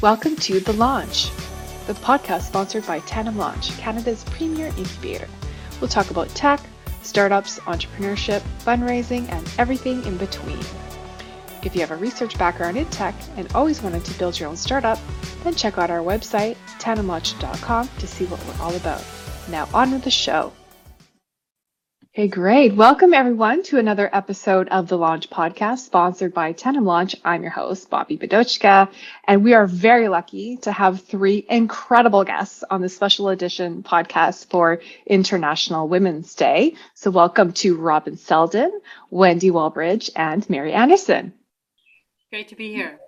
Welcome to The Launch, the podcast sponsored by Tandem Launch, Canada's premier incubator. We'll talk about tech, startups, entrepreneurship, fundraising, and everything in between. If you have a research background in tech and always wanted to build your own startup, then check out our website, tandemlaunch.com, to see what we're all about. Now, on with the show. Hey, great. Welcome everyone to another episode of the Launch Podcast sponsored by Tandem Launch. I'm your host, Bobbi Bidochka, and we are very lucky to have three incredible guests on this special edition podcast for International Women's Day. So welcome to Robin Selden, Wendy Wallbridge, and Mary Anderson. Great to be here.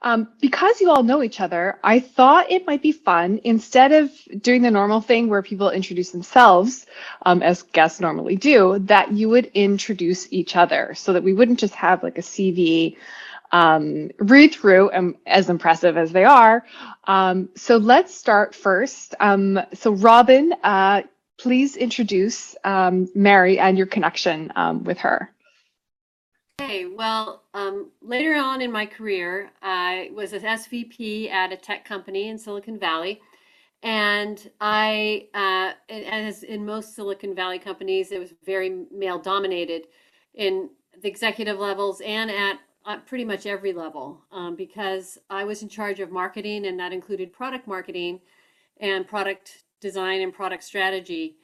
Um, because you all know each other, I thought it might be fun instead of doing the normal thing where people introduce themselves, um, as guests normally do, that you would introduce each other so that we wouldn't just have like a CV um, read through, um, as impressive as they are. Um, so let's start first. Um, so Robin, uh, please introduce um, Mary and your connection um, with her. Okay, well, um, later on in my career, I was an SVP at a tech company in Silicon Valley. And I, uh, as in most Silicon Valley companies, it was very male dominated in the executive levels and at, at pretty much every level um, because I was in charge of marketing, and that included product marketing and product design and product strategy.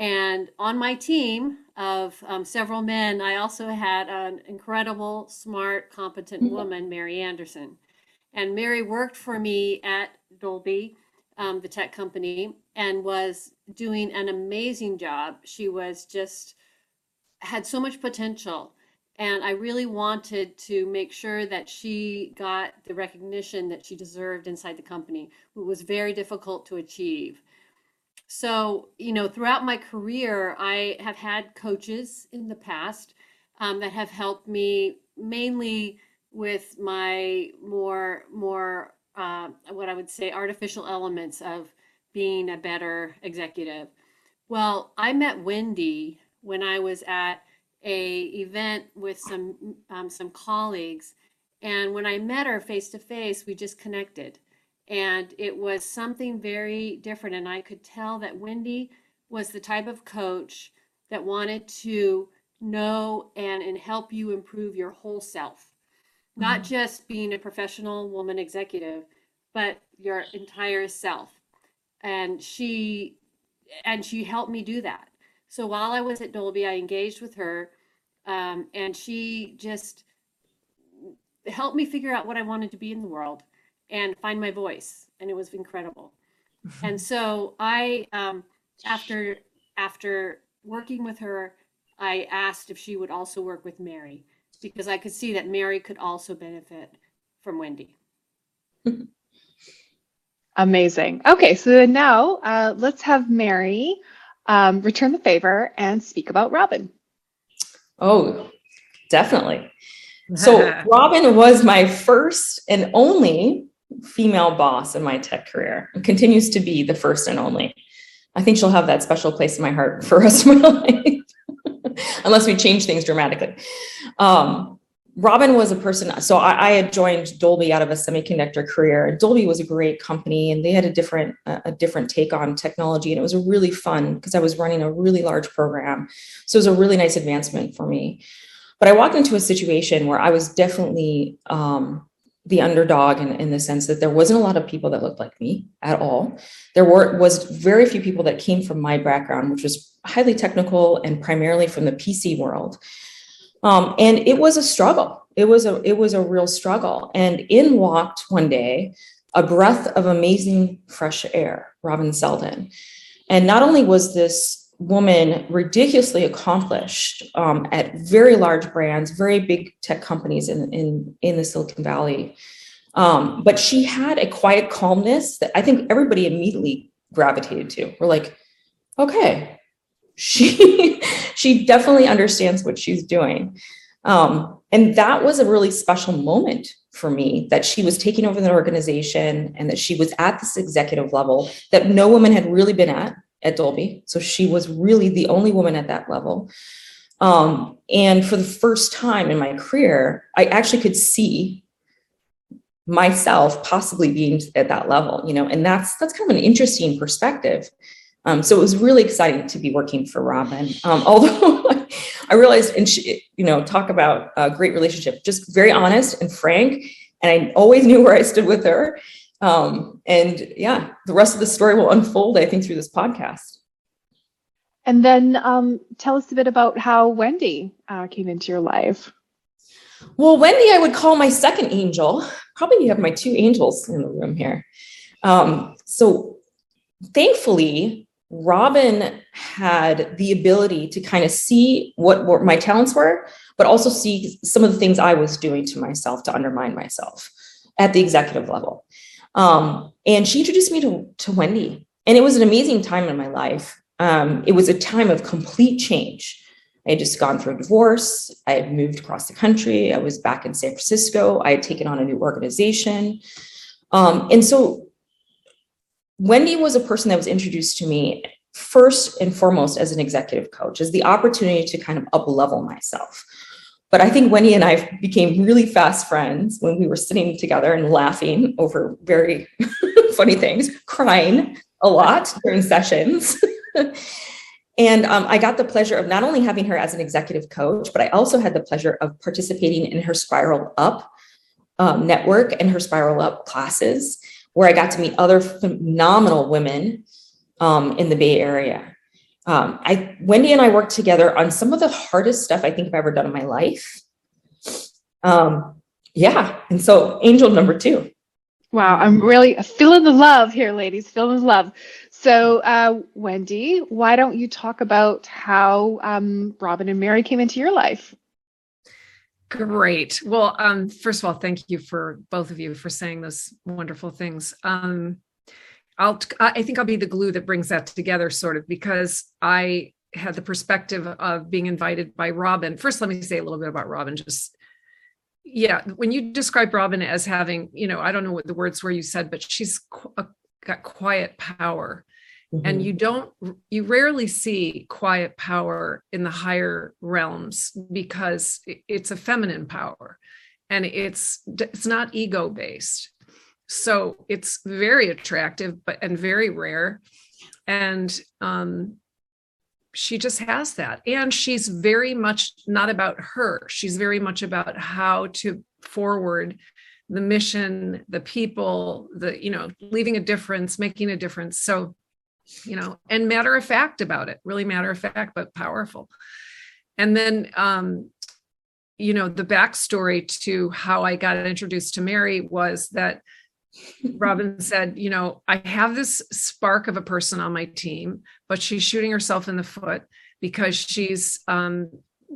And on my team of um, several men, I also had an incredible, smart, competent mm-hmm. woman, Mary Anderson. And Mary worked for me at Dolby, um, the tech company, and was doing an amazing job. She was just had so much potential. And I really wanted to make sure that she got the recognition that she deserved inside the company. It was very difficult to achieve. So, you know, throughout my career, I have had coaches in the past um, that have helped me mainly with my more more uh, what I would say artificial elements of being a better executive. Well, I met Wendy when I was at a event with some um, some colleagues, and when I met her face to face, we just connected and it was something very different. And I could tell that Wendy was the type of coach that wanted to know and, and help you improve your whole self, not mm-hmm. just being a professional woman executive, but your entire self. And she and she helped me do that. So while I was at Dolby, I engaged with her, um, and she just helped me figure out what I wanted to be in the world and find my voice and it was incredible. And so i um, after after working with her i asked if she would also work with mary because i could see that mary could also benefit from wendy. Amazing. Okay so now uh, let's have mary um, return the favor and speak about robin. Oh definitely. So robin was my first and only female boss in my tech career and continues to be the first and only. I think she'll have that special place in my heart for the rest of my life, unless we change things dramatically. Um, Robin was a person, so I, I, had joined Dolby out of a semiconductor career. Dolby was a great company, and they had a different a different take on technology, and it was a really fun because I was running a really large program. So it was a really nice advancement for me. But I walked into a situation where I was definitely um, the underdog in, in the sense that there wasn't a lot of people that looked like me at all. There were was very few people that came from my background, which was highly technical and primarily from the PC world. Um, and it was a struggle. It was a it was a real struggle. And in walked one day a breath of amazing fresh air, Robin Selden. And not only was this woman ridiculously accomplished um, at very large brands, very big tech companies in in in the Silicon Valley. Um, but she had a quiet calmness that I think everybody immediately gravitated to. We're like, okay, she she definitely understands what she's doing. Um, and that was a really special moment for me that she was taking over the organization and that she was at this executive level that no woman had really been at at Dolby. So she was really the only woman at that level. Um, and for the first time in my career, I actually could see myself possibly being at that level, you know, and that's that's kind of an interesting perspective. Um, so it was really exciting to be working for Robin. Um, although I realized, and she, you know, talk about a great relationship, just very honest and frank. And I always knew where I stood with her. Um, and yeah, the rest of the story will unfold, I think, through this podcast. And then um, tell us a bit about how Wendy uh, came into your life. Well, Wendy, I would call my second angel. Probably you have my two angels in the room here. Um, so thankfully, Robin had the ability to kind of see what, what my talents were, but also see some of the things I was doing to myself to undermine myself at the executive level. Um, and she introduced me to, to Wendy. And it was an amazing time in my life. Um, it was a time of complete change. I had just gone through a divorce. I had moved across the country. I was back in San Francisco. I had taken on a new organization. Um, and so Wendy was a person that was introduced to me first and foremost as an executive coach, as the opportunity to kind of up level myself. But I think Wendy and I became really fast friends when we were sitting together and laughing over very funny things, crying a lot during sessions. and um, I got the pleasure of not only having her as an executive coach, but I also had the pleasure of participating in her Spiral Up um, network and her Spiral Up classes where I got to meet other phenomenal women um, in the Bay Area. Um, I Wendy and I worked together on some of the hardest stuff I think I've ever done in my life. Um, yeah, and so angel number two. Wow, I'm really feeling the love here, ladies. Feeling the love. So, uh, Wendy, why don't you talk about how um, Robin and Mary came into your life? Great. Well, um, first of all, thank you for both of you for saying those wonderful things. Um, I'll, I think I'll be the glue that brings that together, sort of, because I had the perspective of being invited by Robin. First, let me say a little bit about Robin. Just, yeah, when you describe Robin as having, you know, I don't know what the words were you said, but she's qu- got quiet power Mm-hmm. And you don't, you rarely see quiet power in the higher realms because it's a feminine power and it's it's not ego based so it's very attractive but and very rare. And um she just has that. And she's very much not about her. She's very much about how to forward the mission the people the you know leaving a difference making a difference. So you know, and matter of fact about it, really matter of fact, but powerful. And then, um, you know, the backstory to how I got introduced to Mary was that Robin said, you know, I have this spark of a person on my team, but she's shooting herself in the foot because she's um,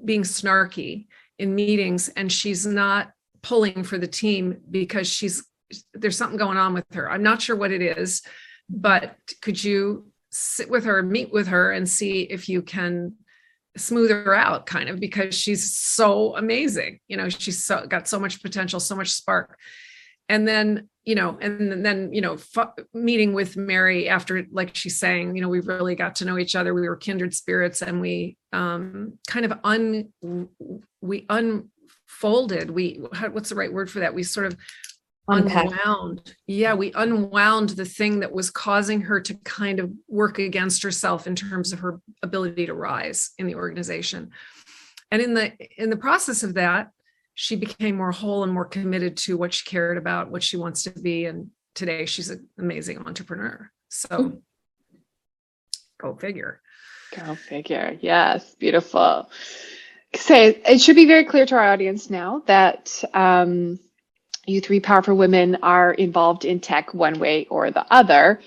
being snarky in meetings and she's not pulling for the team because she's there's something going on with her. I'm not sure what it is, but could you sit with her, meet with her, and see if you can smooth her out kind of because she's so amazing you know she's so got so much potential so much spark and then you know and then you know f- meeting with mary after like she's saying you know we really got to know each other. We were kindred spirits and we um kind of un we unfolded. We what's the right word for that? We sort of Unpack. unwound. Yeah we unwound the thing that was causing her to kind of work against herself in terms of her ability to rise in the organization. And in the in the process of that she became more whole and more committed to what she cared about what she wants to be. And today she's an amazing entrepreneur. So go figure. Go figure. Yes. Beautiful. So it should be very clear to our audience now that um, you three powerful women are involved in tech one way or the other.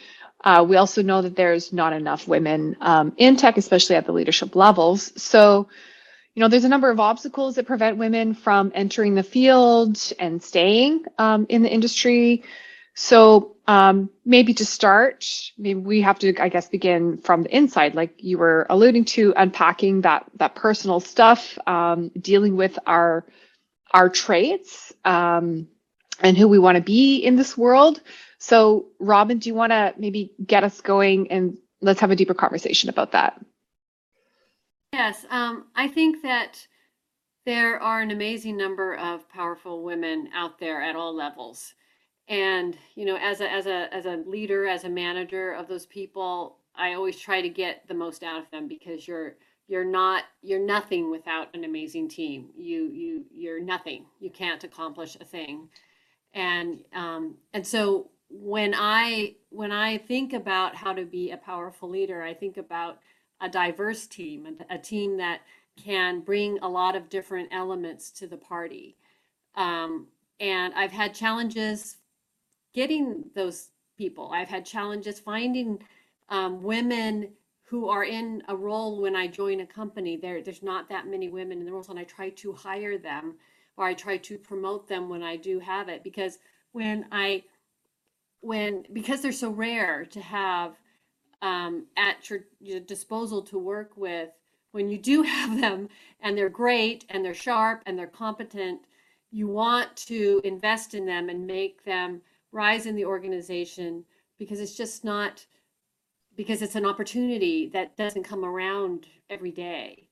Uh, we also know that there's not enough women um, in tech, especially at the leadership levels. So, you know, there's a number of obstacles that prevent women from entering the field and staying um, in the industry. So, um, maybe to start, maybe we have to, I guess, begin from the inside, like you were alluding to, unpacking that that personal stuff, um, dealing with our our traits. Um, and who we want to be in this world. So, Robin, do you want to maybe get us going and let's have a deeper conversation about that? Yes, um, I think that there are an amazing number of powerful women out there at all levels. and you know as a as a as a leader as a manager of those people i always try to get the most out of them because you're you're not you're nothing without an amazing team. You you you're nothing. You can't accomplish a thing. And um and so when i when i think about how to be a powerful leader i think about a diverse team a, a team that can bring a lot of different elements to the party um, and i've had challenges getting those people. I've had challenges finding um, women who are in a role when I join a company. There, there's not that many women in the roles, and I try to hire them or I try to promote them when I do have it because when I when because they're so rare to have um, at your, your disposal to work with when you do have them and they're great and they're sharp and they're competent you want to invest in them and make them rise in the organization because it's just not because it's an opportunity that doesn't come around every day.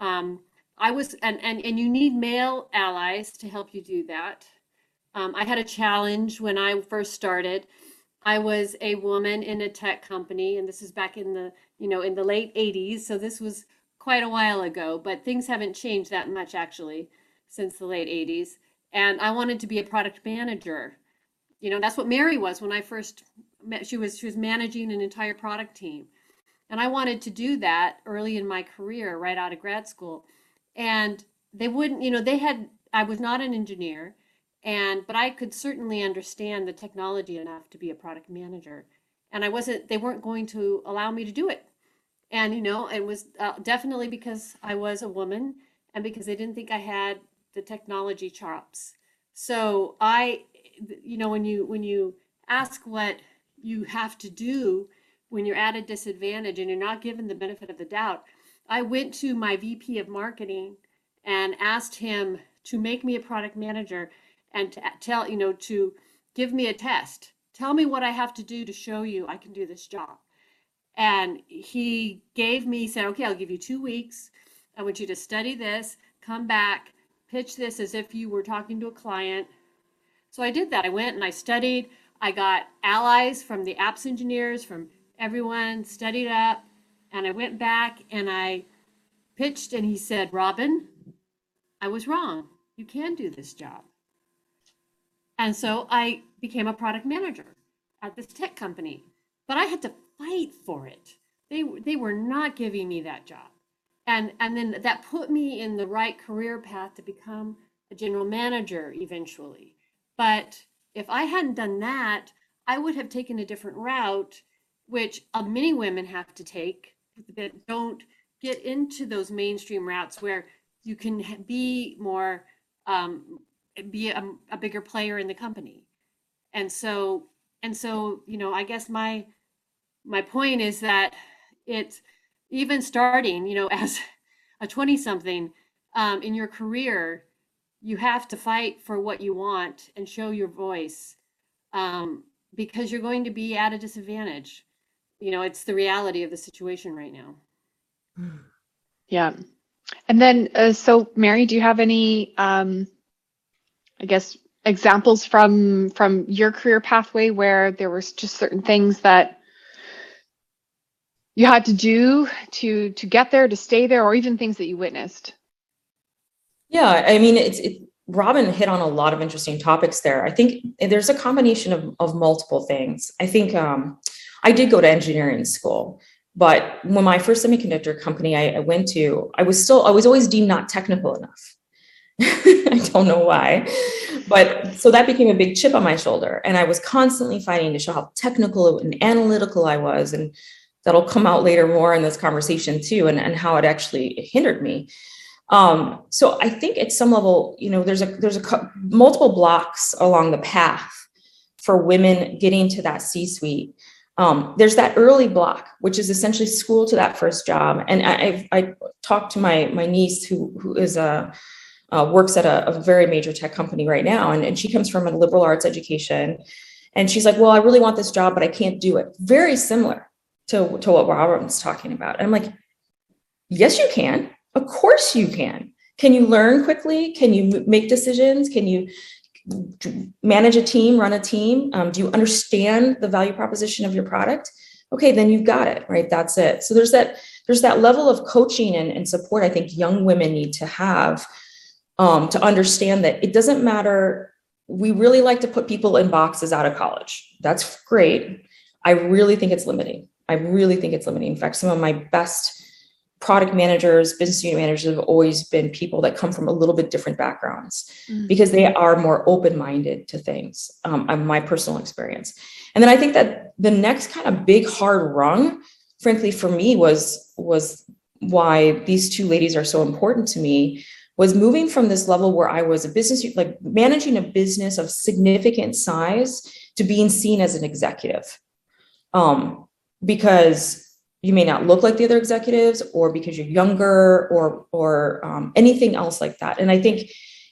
Um, I was and, and and you need male allies to help you do that. Um, I had a challenge when I first started. I was a woman in a tech company, and this is back in the you know in the late '80s, so this was quite a while ago. But things haven't changed that much actually since the late '80s. And I wanted to be a product manager, you know, that's what Mary was when I first met. She was she was managing an entire product team. And I wanted to do that early in my career, right out of grad school. And they wouldn't, you know, they had I was not an engineer and but I could certainly understand the technology enough to be a product manager. And I wasn't they weren't going to allow me to do it. And you know, it was uh, definitely because I was a woman and because they didn't think I had the technology chops. So I you know when you when you ask what you have to do when you're at a disadvantage and you're not given the benefit of the doubt i went to my vp of marketing and asked him to make me a product manager and to tell you know to give me a test tell me what i have to do to show you i can do this job and he gave me said okay i'll give you two weeks i want you to study this come back pitch this as if you were talking to a client so I did that. I went and I studied. I got allies from the apps engineers, from everyone, studied up, and I went back and I pitched, and he said, Robin, I was wrong. You can do this job. And so I became a product manager at this tech company, but I had to fight for it. They, they were not giving me that job. And, and then that put me in the right career path to become a general manager eventually. But if I hadn't done that, I would have taken a different route, which uh, many women have to take that don't get into those mainstream routes where you can be more, um, be a, a bigger player in the company. And so, and so, you know, I guess my, my point is that it's even starting, you know, as a 20 something um, in your career, you have to fight for what you want and show your voice um, because you're going to be at a disadvantage. You know, it's the reality of the situation right now. Yeah. And then, uh, so Mary, do you have any, um, I guess, examples from from your career pathway where there was just certain things that you had to do to to get there, to stay there, or even things that you witnessed? Yeah, I mean, it's it, Robin hit on a lot of interesting topics there. I think there's a combination of, of multiple things. I think um, I did go to engineering school, but when my first semiconductor company I, I went to, I was still I was always deemed not technical enough. I don't know why, but so that became a big chip on my shoulder, and I was constantly fighting to show how technical and analytical I was, and that'll come out later more in this conversation too, and, and how it actually hindered me. Um, so I think at some level, you know, there's a there's a multiple blocks along the path for women getting to that C-suite. Um, there's that early block, which is essentially school to that first job. And I, I talked to my my niece who who is a uh, works at a, a, very major tech company right now, and, and she comes from a liberal arts education, and she's like, "Well, I really want this job, but I can't do it." Very similar to to what Robin's talking about. And I'm like, "Yes, you can." Of course you can. Can you learn quickly? Can you make decisions? Can you manage a team, run a team? Um, do you understand the value proposition of your product? Okay, then you've got it, right? That's it. So there's that there's that level of coaching and, and support I think young women need to have um, to understand that it doesn't matter. We really like to put people in boxes out of college. That's great. I really think it's limiting. I really think it's limiting. In fact, some of my best product managers, business unit managers have always been people that come from a little bit different backgrounds mm-hmm. because they are more open minded to things, um, my personal experience. And then I think that the next kind of big hard rung, frankly, for me was was why these two ladies are so important to me was moving from this level where I was a business, like managing a business of significant size to being seen as an executive. Um, because you may not look like the other executives or because you're younger or or um, anything else like that and i think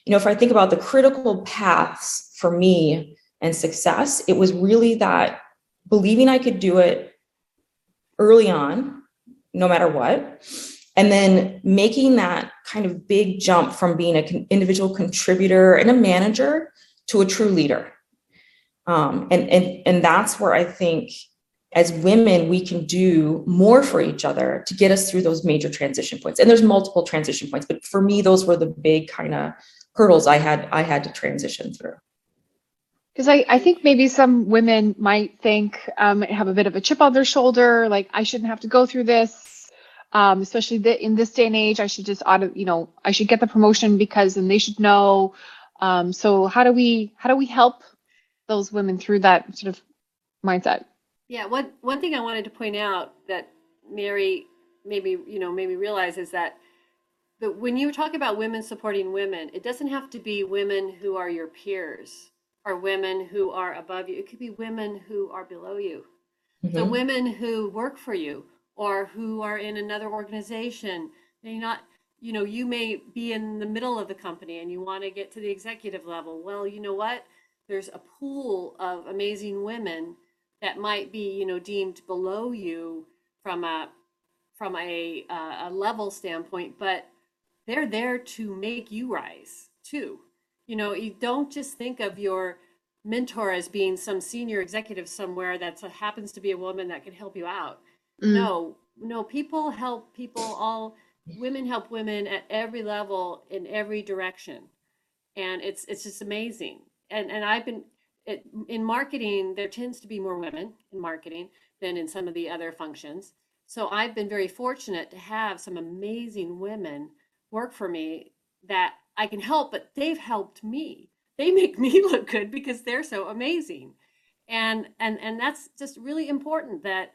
you know if i think about the critical paths for me and success it was really that believing i could do it early on no matter what and then making that kind of big jump from being an individual contributor and a manager to a true leader um, and and and that's where i think as women, we can do more for each other to get us through those major transition points. And there's multiple transition points, but for me, those were the big kind of hurdles I had I had to transition through. Because I, I think maybe some women might think um, have a bit of a chip on their shoulder, like I shouldn't have to go through this, um, especially the, in this day and age. I should just auto, you know, I should get the promotion because then they should know. Um, so how do we how do we help those women through that sort of mindset? Yeah, one one thing I wanted to point out that Mary maybe you know maybe realize is that that when you talk about women supporting women, it doesn't have to be women who are your peers or women who are above you. It could be women who are below you. Mm-hmm. So women who work for you or who are in another organization, they not you know you may be in the middle of the company and you want to get to the executive level. Well, you know what? There's a pool of amazing women that might be you know deemed below you from a from a uh, a level standpoint but they're there to make you rise too you know you don't just think of your mentor as being some senior executive somewhere that happens to be a woman that can help you out mm. no no people help people all women help women at every level in every direction and it's it's just amazing and and i've been it, in marketing, there tends to be more women in marketing than in some of the other functions. So I've been very fortunate to have some amazing women work for me that I can help, but they've helped me. They make me look good because they're so amazing. And and and that's just really important that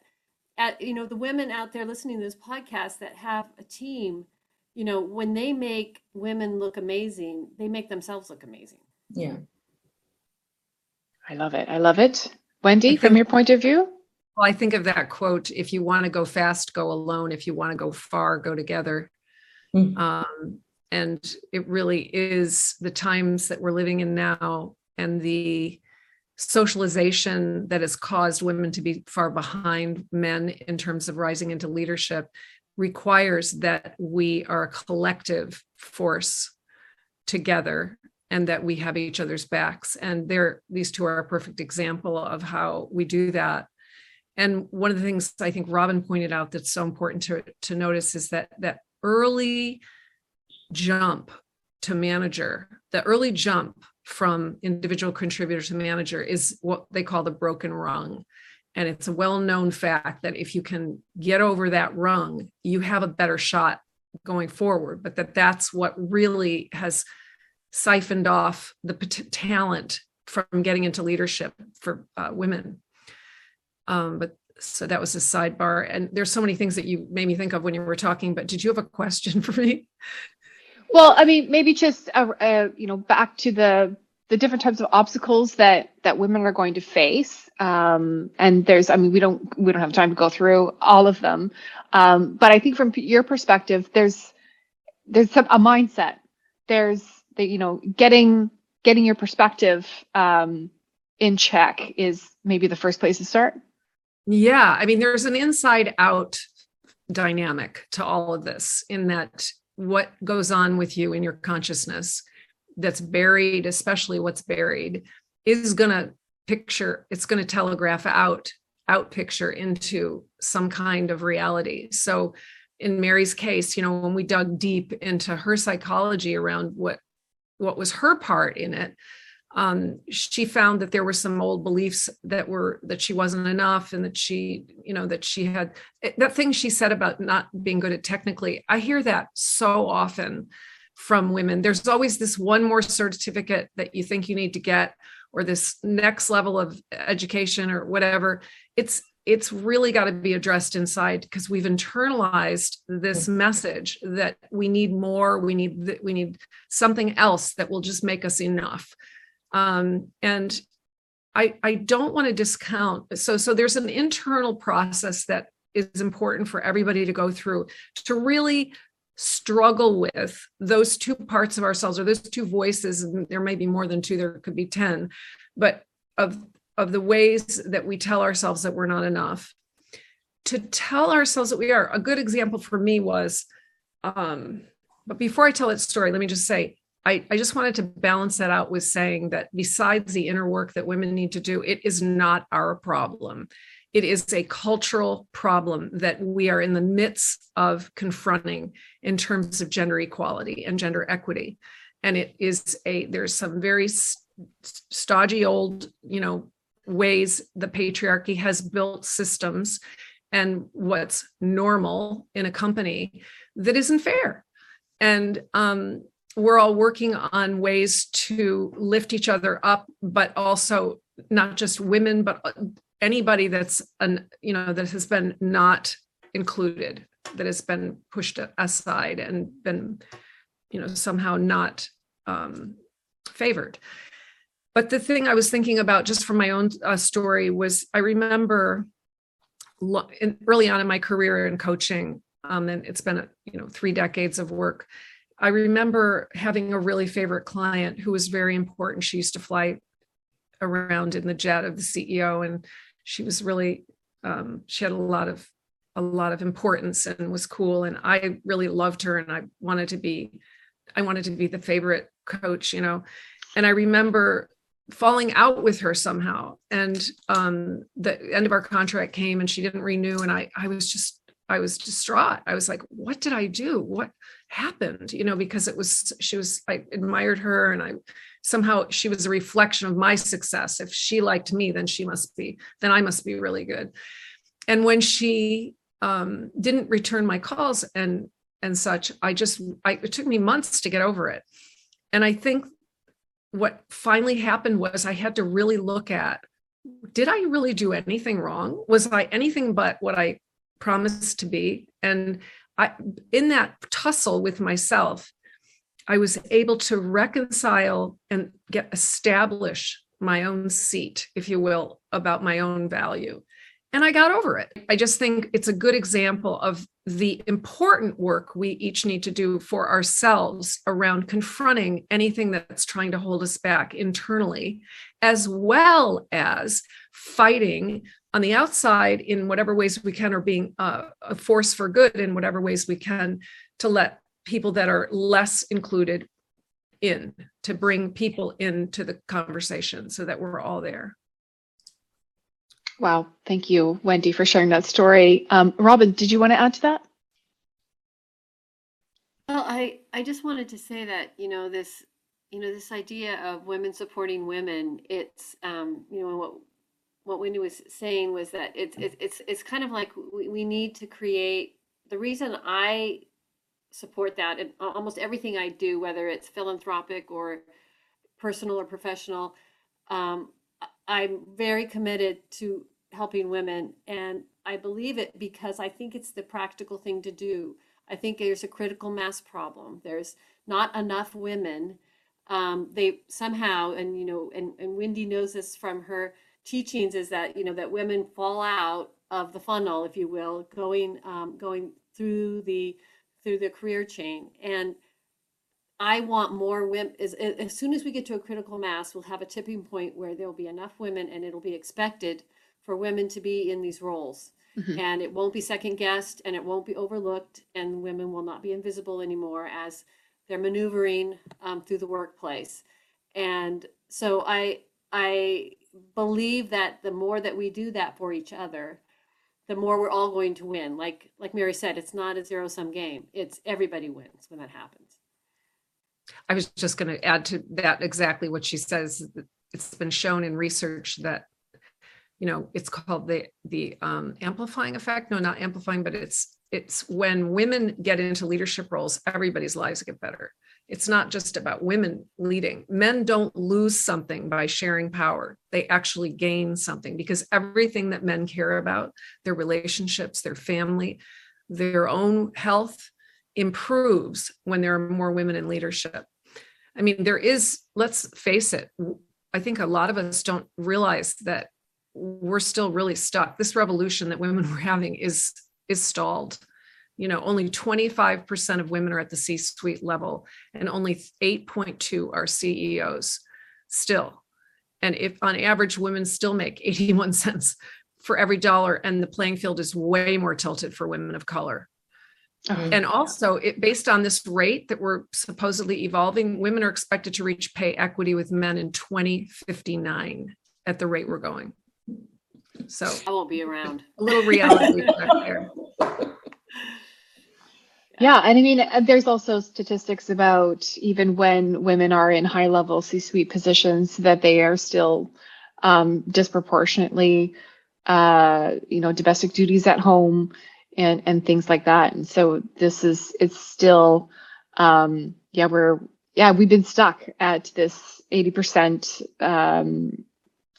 at you know the women out there listening to this podcast that have a team, you know, when they make women look amazing, they make themselves look amazing. Yeah. I love it. I love it. Wendy, think, from your point of view? Well, I think of that quote if you want to go fast, go alone. If you want to go far, go together. Mm-hmm. Um, and it really is the times that we're living in now and the socialization that has caused women to be far behind men in terms of rising into leadership requires that we are a collective force together and that we have each other's backs. And they're these two are a perfect example of how we do that. And one of the things i think robin pointed out that's so important to, to notice is that that early jump to manager the early jump from individual contributor to manager is what they call the broken rung and it's a well-known fact that if you can get over that rung you have a better shot going forward but that that's what really has siphoned off the talent from getting into leadership for uh, women. Um, but so that was a sidebar. And there's so many things that you made me think of when you were talking. But did you have a question for me? Well, I mean, maybe just uh, uh, you know back to the the different types of obstacles that that women are going to face. Um, and there's, I mean, we don't we don't have time to go through all of them. Um, but I think from your perspective, there's there's some, a mindset. There's that you know getting getting your perspective um, in check is maybe the first place to start yeah i mean there's an inside out dynamic to all of this in that what goes on with you in your consciousness that's buried, especially what's buried, is going to picture, it's going to telegraph out, out picture into some kind of reality. So in Mary's case, you know, when we dug deep into her psychology around what what was her part in it, um, she found that there were some old beliefs that were that she wasn't enough and that she you know that she had eh, that thing she said about not being good at technically i hear that so often from women. There's always this one more certificate that you think you need to get or this next level of education or whatever. It's it's really got to be addressed inside because we've internalized this message that we need more we need we need something else that will just make us enough um, and I, I don't want to discount. So, so there's an internal process that is important for everybody to go through to really struggle with those two parts of ourselves or those two voices. And there may be more than two, there could be 10, but of, of the ways that we tell ourselves that we're not enough. To tell ourselves that we are, a good example for me was, um, but before I tell that story, let me just say I, I just wanted to balance that out with saying that besides the inner work that women need to do, it is not our problem. It is a cultural problem that we are in the midst of confronting in terms of gender equality and gender equity. And it is a, there's some very stodgy old, you know, ways the patriarchy has built systems and what's normal in a company that isn't fair. And um, we're all working on ways to lift each other up, but also not just women, but anybody that's an you know that has been not included, that has been pushed aside and been you know somehow not um, favored. But the thing I was thinking about just from my own uh, story was I remember lo- in, early on in my career in coaching, um, and it's been you know three decades of work I remember having a really favorite client who was very important. She used to fly around in the jet of the CEO, and she was really um, she had a lot of a lot of importance and was cool. And I really loved her, and I wanted to be I wanted to be the favorite coach, you know. And I remember falling out with her somehow, and um, the end of our contract came, and she didn't renew, and I I was just I was distraught. I was like, what did I do? What happened? You know, because it was, she was, I admired her and I somehow she was a reflection of my success. If she liked me, then she must be, then I must be really good. And when she um, didn't return my calls and, and such, I just, I, it took me months to get over it. And I think what finally happened was I had to really look at did I really do anything wrong? Was I anything but what I promised to be. And I, in that tussle with myself, I was able to reconcile and get establish my own seat, if you will, about my own value. And I got over it. I just think it's a good example of the important work we each need to do for ourselves around confronting anything that's trying to hold us back internally, as well as fighting on the outside in whatever ways we can or being uh, a force for good in whatever ways we can to let people that are less included in to bring people into the conversation so that we're all there. Wow. Thank you wendy for sharing that story. Um, robin did you want to add to that? Well i i just wanted to say that you know this you know this idea of women supporting women it's um, you know what Wendy was saying was that it's it's it's, it's kind of like we, we need to create the reason I support that and almost everything I do, whether it's philanthropic or personal or professional, um, I'm very committed to helping women, and I believe it because I think it's the practical thing to do. I think there's a critical mass problem. There's not enough women. Um, they somehow, and you know, and, and Wendy knows this from her teachings is that you know that women fall out of the funnel, if you will, going um, going through the through the career chain. And I want more women. As, as soon as we get to a critical mass, we'll have a tipping point where there will be enough women, and it'll be expected for women to be in these roles. Mm-hmm. And it won't be second guessed, and it won't be overlooked, and women will not be invisible anymore as they're maneuvering um, through the workplace. And so I I believe that the more that we do that for each other, the more we're all going to win. Like like Mary said, it's not a zero sum game. It's everybody wins when that happens. I was just going to add to that exactly what she says. It's been shown in research that you know it's called the the um, amplifying effect. No, not amplifying, but it's it's when women get into leadership roles, everybody's lives get better. It's not just about women leading. Men don't lose something by sharing power. They actually gain something because everything that men care about, their relationships, their family, their own health, improves when there are more women in leadership. I mean, there is, let's face it, I think a lot of us don't realize that we're still really stuck. This revolution that women were having is is stalled. You know, only 25% of women are at the C-suite level and only 8.2 are CEOs still. And if on average women still make 81 cents for every dollar and the playing field is way more tilted for women of color Mm-hmm. And also, it based on this rate that we're supposedly evolving, women are expected to reach pay equity with men in 2059 at the rate we're going. So I won't be around. A little reality there. Yeah, and I mean, uh, there's also statistics about even when women are in high level C suite positions, that they are still um, disproportionately, uh, you know, domestic duties at home and and things like that. And so this is it's still um yeah, we're yeah, we've been stuck at this 80% um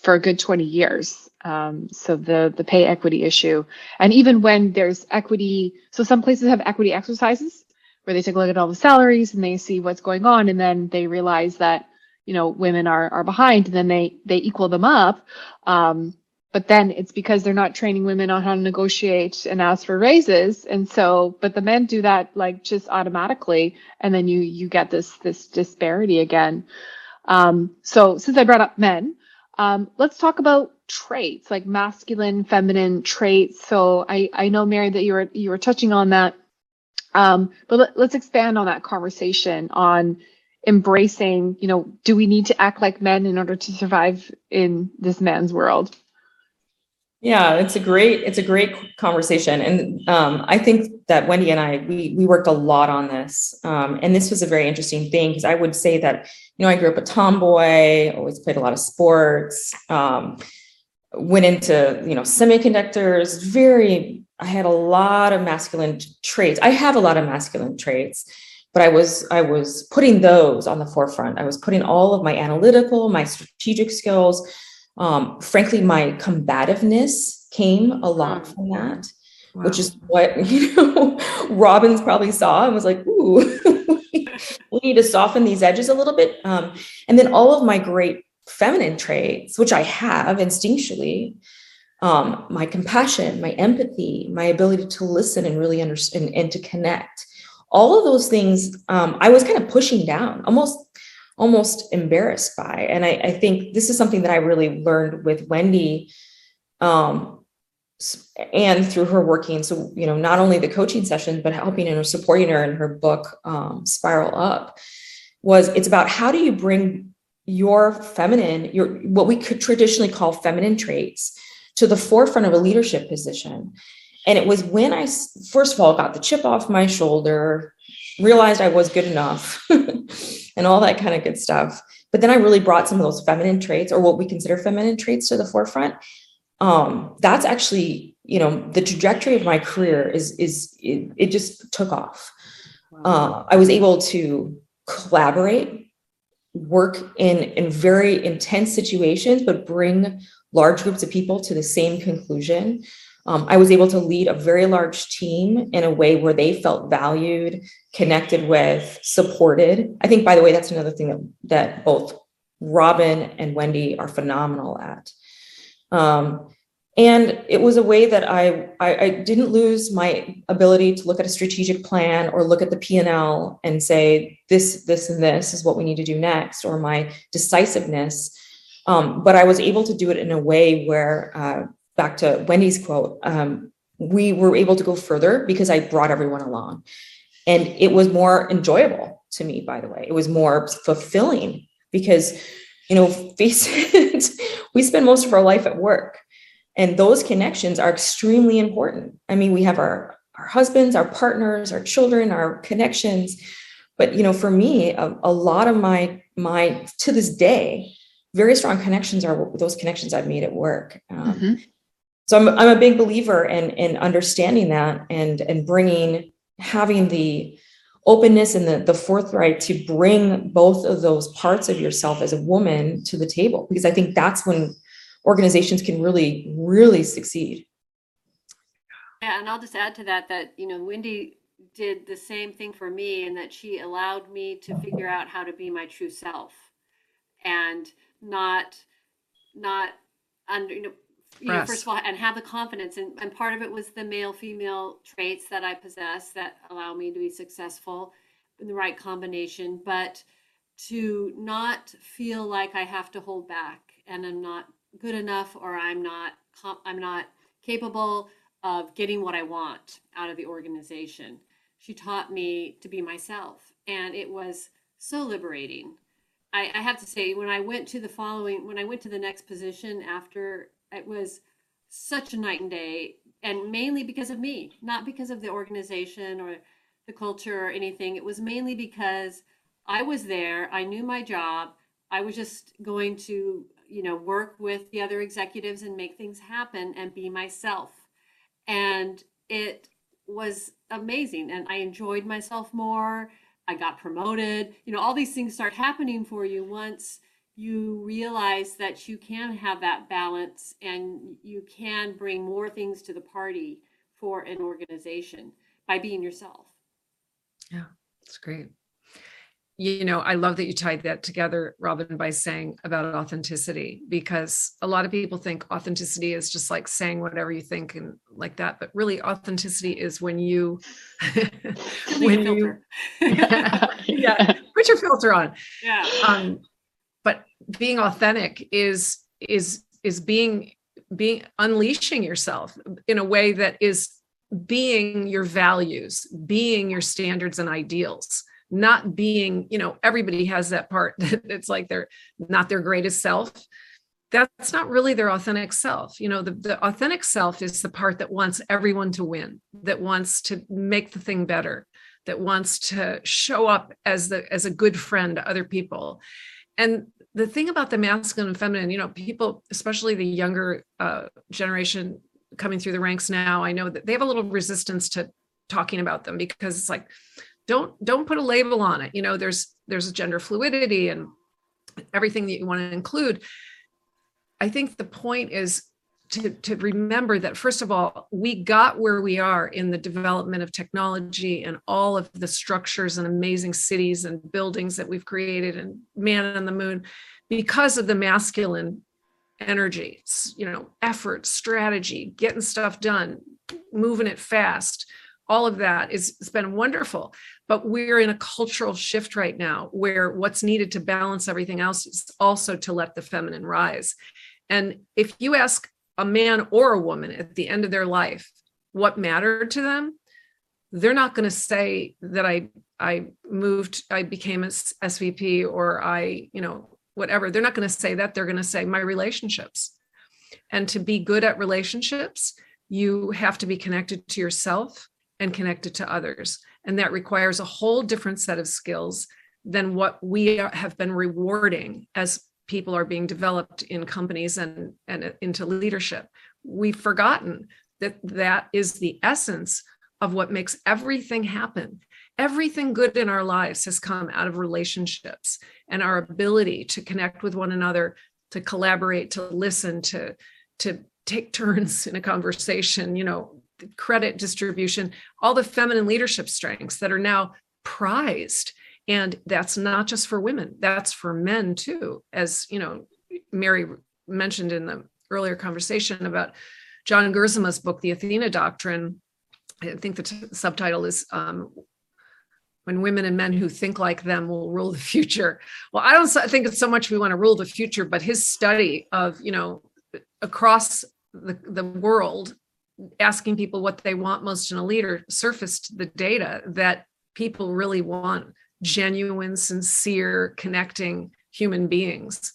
for a good 20 years. Um, so the the pay equity issue, and even when there's equity, so some places have equity exercises where they take a look at all the salaries and they see what's going on, and then they realize that you know women are are behind, and then they they equal them up. Um, but then it's because they're not training women on how to negotiate and ask for raises. And so but the men do that like just automatically. And then you you get this this disparity again. Um, so since i brought up men um, let's talk about traits like masculine feminine traits. So i i know mary that you were you were touching on that. Um, but let, let's expand on that conversation on embracing you know do we need to act like men in order to survive in this man's world yeah, it's a great it's a great conversation, and um, I think that Wendy and I we we worked a lot on this, um, and this was a very interesting thing because I would say that you know I grew up a tomboy, always played a lot of sports, um, went into you know semiconductors. Very, I had a lot of masculine traits. I have a lot of masculine traits, but I was I was putting those on the forefront. I was putting all of my analytical, my strategic skills um, frankly, my combativeness came a lot mm. from that, wow. which is what you know Robin's probably saw and was like, "Ooh, we need to soften these edges a little bit." Um, and then all of my great feminine traits, which I have instinctually, um, my compassion, my empathy, my ability to listen and really understand and, and to connect, all of those things, um, I was kind of pushing down, almost almost embarrassed by. And I, I think this is something that I really learned with Wendy um, and through her working. So, you know, not only the coaching session, but helping and supporting her in her book, um, Spiral Up, was it's about how do you bring your feminine, your what we could traditionally call feminine traits to the forefront of a leadership position. And it was when I, first of all, got the chip off my shoulder, realized I was good enough and all that kind of good stuff. But then I really brought some of those feminine traits or what we consider feminine traits to the forefront. Um, that's actually, you know, the trajectory of my career is is it, it just took off. Uh, I was able to collaborate, work in in very intense situations, but bring large groups of people to the same conclusion. Um, I was able to lead a very large team in a way where they felt valued, connected with, supported. I think, by the way, that's another thing that, that both Robin and Wendy are phenomenal at. Um, and it was a way that I, I, I didn't lose my ability to look at a strategic plan or look at the P&L and say this this and this is what we need to do next or my decisiveness um, but I was able to do it in a way where uh, back to Wendy's quote, um, we were able to go further because I brought everyone along. And it was more enjoyable to me, by the way. It was more fulfilling because, you know, face it, we spend most of our life at work. And those connections are extremely important. I mean, we have our, our husbands, our partners, our children, our connections. But you know, for me, a, a lot of my my to this day, very strong connections are those connections I've made at work. Um, mm-hmm. So I'm I'm a big believer in in understanding that and and bringing having the openness and the, the forthright to bring both of those parts of yourself as a woman to the table because i think that's when organizations can really really succeed. Yeah and i'll just add to that that you know wendy did the same thing for me and that she allowed me to figure out how to be my true self and not not under you know you know, first of all, and have the confidence. And, and part of it was the male female traits that I possess that allow me to be successful in the right combination, but to not feel like I have to hold back and I'm not good enough or I'm not I'm not capable of getting what I want out of the organization. She taught me to be myself, and it was so liberating. I, I have to say, when I went to the following, when I went to the next position after it was such a night and day, and mainly because of me, not because of the organization or the culture or anything. It was mainly because I was there, I knew my job, I was just going to, you know, work with the other executives and make things happen and be myself. And it was amazing and I enjoyed myself more. I got promoted. You know, all these things start happening for you once you realize that you can have that balance and you can bring more things to the party for an organization by being yourself. Yeah, that's great. You know, I love that you tied that together, Robin, by saying about authenticity, because a lot of people think authenticity is just like saying whatever you think and like that. But really, authenticity is when you, when you, yeah, yeah, put your filter on. Yeah. Um, being authentic is is is being being unleashing yourself in a way that is being your values being your standards and ideals not being you know everybody has that part that it's like they're not their greatest self. That's not really their authentic self. You know the, the authentic self is the part that wants everyone to win that wants to make the thing better that wants to show up as the as a good friend to other people. And the thing about the masculine and feminine, you know, people, especially the younger uh, generation coming through the ranks now, I know that they have a little resistance to talking about them because it's like, don't don't put a label on it. You know, there's there's gender fluidity and everything that you want to include. I think the point is to, to remember that first of all we got where we are in the development of technology and all of the structures and amazing cities and buildings that we've created and man on the moon because of the masculine energy. You know effort strategy getting stuff done moving it fast. All of that is it's been wonderful. But we're in a cultural shift right now where what's needed to balance everything else is also to let the feminine rise. And if you ask a man or a woman at the end of their life what mattered to them they're not going to say that i i moved i became a svp or i you know whatever. They're not going to say that. They're going to say my relationships. And to be good at relationships you have to be connected to yourself and connected to others. And that requires a whole different set of skills than what we have been rewarding as people are being developed in companies and, and into leadership. We've forgotten that that is the essence of what makes everything happen. Everything good in our lives has come out of relationships and our ability to connect with one another, to collaborate, to listen, to, to take turns in a conversation, you know, credit distribution, all the feminine leadership strengths that are now prized and that's not just for women that's for men too. As you know mary mentioned in the earlier conversation about john gerzema's book the athena doctrine i think the t- subtitle is um, when women and men who think like them will rule the future. Well i don't think it's so much we want to rule the future but his study of you know across the, the world asking people what they want most in a leader surfaced the data that people really want genuine, sincere, connecting human beings.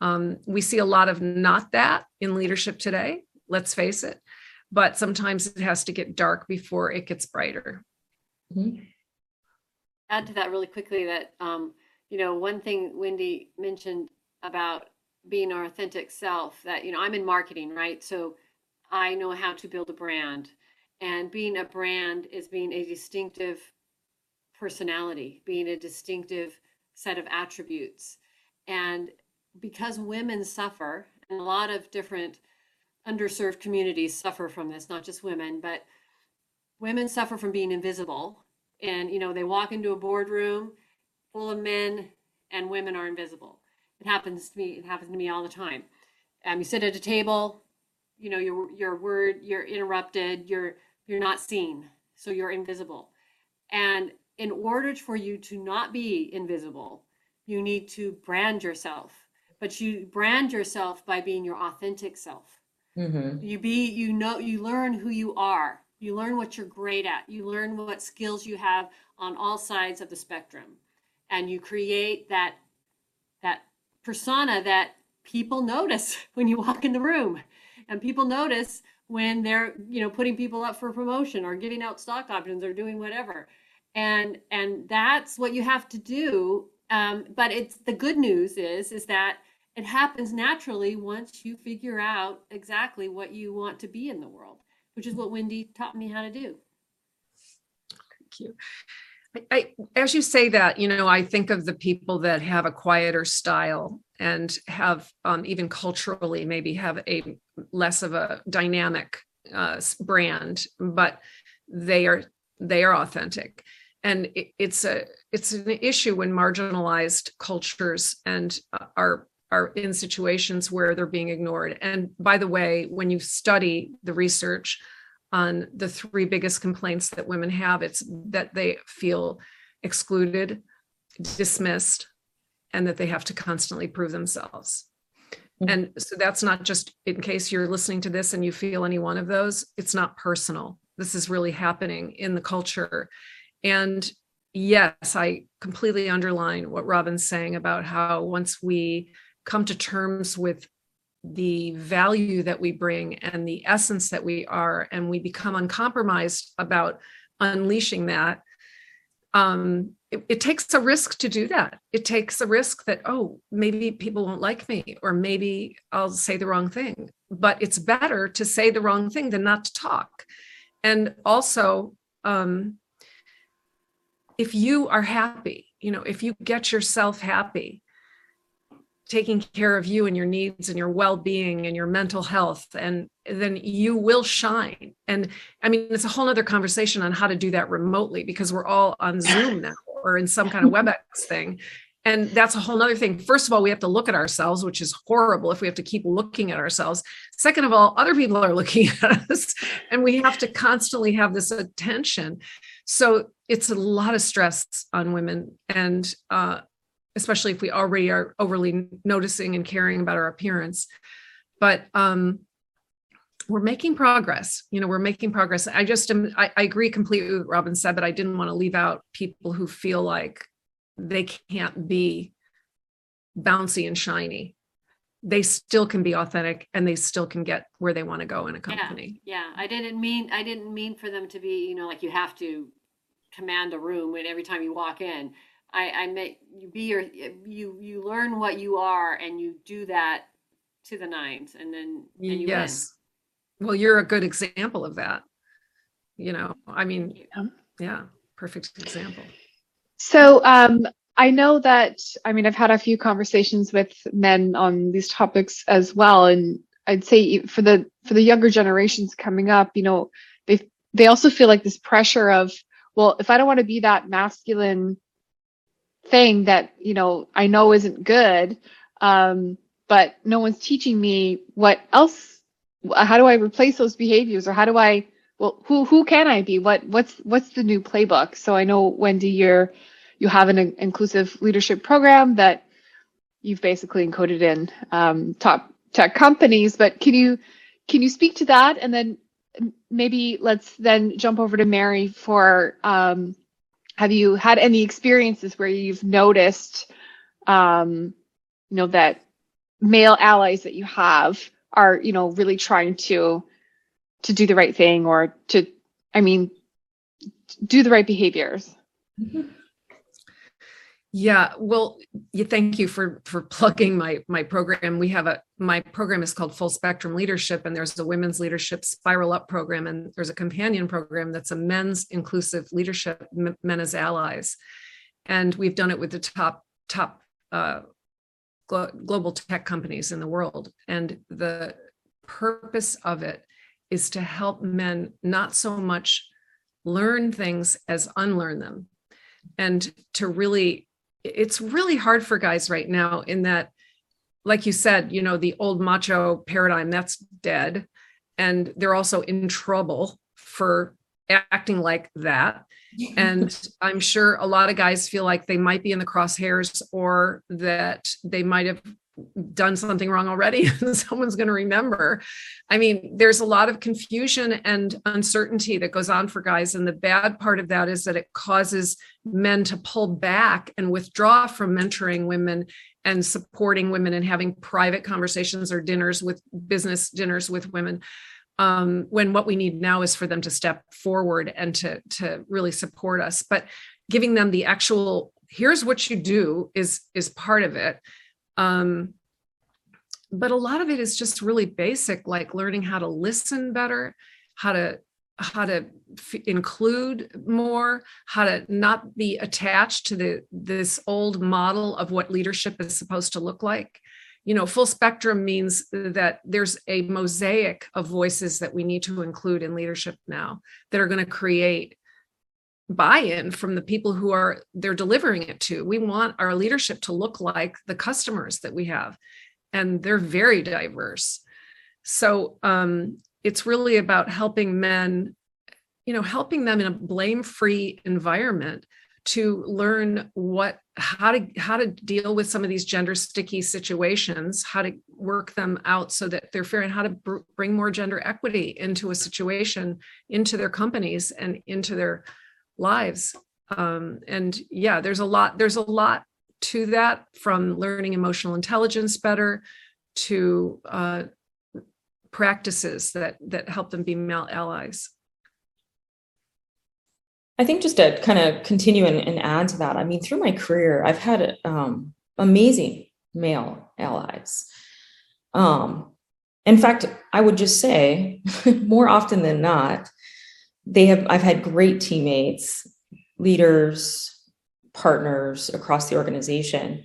Um, we see a lot of not that in leadership today, let's face it, but sometimes it has to get dark before it gets brighter. Mhm. add to that really quickly that um, you know one thing wendy mentioned about being our authentic self that you know i'm in marketing right so i know how to build a brand and being a brand is being a distinctive personality being a distinctive set of attributes. And because women suffer and a lot of different underserved communities suffer from this not just women but women suffer from being invisible. And you know they walk into a boardroom full of men and women are invisible. It happens to me it happens to me all the time. Um, you sit at a table you know your your word you're interrupted you're you're not seen so you're invisible. And in order for you to not be invisible you need to brand yourself. But you brand yourself by being your authentic self. Mhm. you be you know you learn who you are. You learn what you're great at. You learn what skills you have on all sides of the spectrum. And you create that that persona that people notice when you walk in the room. And people notice when they're you know putting people up for promotion or giving out stock options or doing whatever and and that's what you have to do um, but it's the good news is is that it happens naturally once you figure out exactly what you want to be in the world which is what wendy taught me how to do Thank you. I, as you say that, you know, I think of the people that have a quieter style and have um, even culturally maybe have a less of a dynamic uh, brand, but they are they are authentic, and it, it's a it's an issue when marginalized cultures and uh, are are in situations where they're being ignored. And by the way, when you study the research on the three biggest complaints that women have it's that they feel excluded dismissed and that they have to constantly prove themselves Mhm. and so that's not just in case you're listening to this and you feel any one of those it's not personal this is really happening in the culture and yes i completely underline what robin's saying about how once we come to terms with the value that we bring and the essence that we are and we become uncompromised about unleashing that um it, it takes a risk to do that. It takes a risk that oh maybe people won't like me or maybe i'll say the wrong thing. But it's better to say the wrong thing than not to talk. And also um if you are happy you know if you get yourself happy taking care of you and your needs and your well-being and your mental health and then you will shine. And i mean it's a whole other conversation on how to do that remotely because we're all on zoom now or in some kind of webex thing. And that's a whole nother thing. First of all we have to look at ourselves which is horrible if we have to keep looking at ourselves. Second of all other people are looking at us and we have to constantly have this attention so it's a lot of stress on women and uh, especially if we already are overly noticing and caring about our appearance. But um, we're making progress. You know, we're making progress. I just am, I, I agree completely with what Robin said, but I didn't want to leave out people who feel like they can't be bouncy and shiny. They still can be authentic and they still can get where they want to go in a company. yeah i didn't mean i didn't mean for them to be you know like you have to command a room when every time you walk in i i meant you be your you you learn what you are and you do that to the nines and then and you yes. Well, you're a good example of that. You know, I mean, Yeah. yeah, perfect example. So um, I know that I mean I've had a few conversations with men on these topics as well, and I'd say for the for the younger generations coming up, you know, they they also feel like this pressure of well, if I don't want to be that masculine thing that you know I know isn't good, um, but no one's teaching me what else. How do I replace those behaviors, or how do I? Well, who who can I be? What what's what's the new playbook? So I know Wendy, you're you have an inclusive leadership program that you've basically encoded in um, top tech companies. But can you can you speak to that, and then maybe let's then jump over to Mary for um, have you had any experiences where you've noticed, um, you know, that male allies that you have are, you know, really trying to to do the right thing or to, I mean, do the right behaviors? Mhm. Yeah, well, thank you for for plugging my my program. We have a my program is called Full Spectrum Leadership, and there's a women's leadership Spiral Up program, and there's a companion program that's a men's inclusive leadership, men as allies, and we've done it with the top top uh, glo- global tech companies in the world, and the purpose of it is to help men not so much learn things as unlearn them, and to really it's really hard for guys right now in that like you said you know the old macho paradigm that's dead. And they're also in trouble for acting like that. And i'm sure a lot of guys feel like they might be in the crosshairs or that they might have done something wrong already and someone's going to remember. I mean there's a lot of confusion and uncertainty that goes on for guys. And the bad part of that is that it causes men to pull back and withdraw from mentoring women and supporting women and having private conversations or dinners with business dinners with women um, when what we need now is for them to step forward and to to really support us. But giving them the actual here's what you do is is part of it. Um, but a lot of it is just really basic like learning how to listen better how to how to f- include more how to not be attached to the this old model of what leadership is supposed to look like. You know full spectrum means that there's a mosaic of voices that we need to include in leadership now that are going to create buy-in from the people who are they're delivering it to. We want our leadership to look like the customers that we have and they're very diverse. So um, it's really about helping men you know helping them in a blame-free environment to learn what how to how to deal with some of these gender sticky situations how to work them out so that they're fair and how to br- bring more gender equity into a situation into their companies and into their lives. Um, and yeah there's a lot there's a lot to that from learning emotional intelligence better to uh, practices that that help them be male allies I think just to kind of continue and, and add to that, I mean, through my career, I've had um, amazing male allies. Um, in fact, I would just say more often than not, they have I've had great teammates, leaders, partners across the organization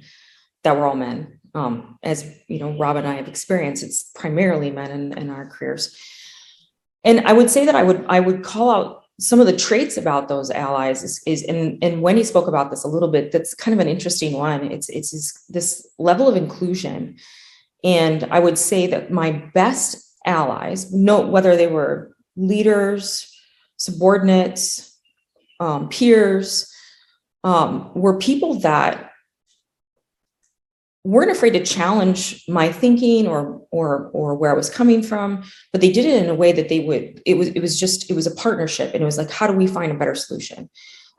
that were all men. Um, as you know, Rob and I have experienced, it's primarily men in, in our careers. And I would say that I would I would call out some of the traits about those allies is, is and, and Wendy spoke about this a little bit. That's kind of an interesting one. It's it's this, this level of inclusion. And I would say that my best allies, no, whether they were leaders, subordinates, um, peers, um, were people that weren't afraid to challenge my thinking or or or where I was coming from, but they did it in a way that they would. It was it was just it was a partnership, and it was like, how do we find a better solution?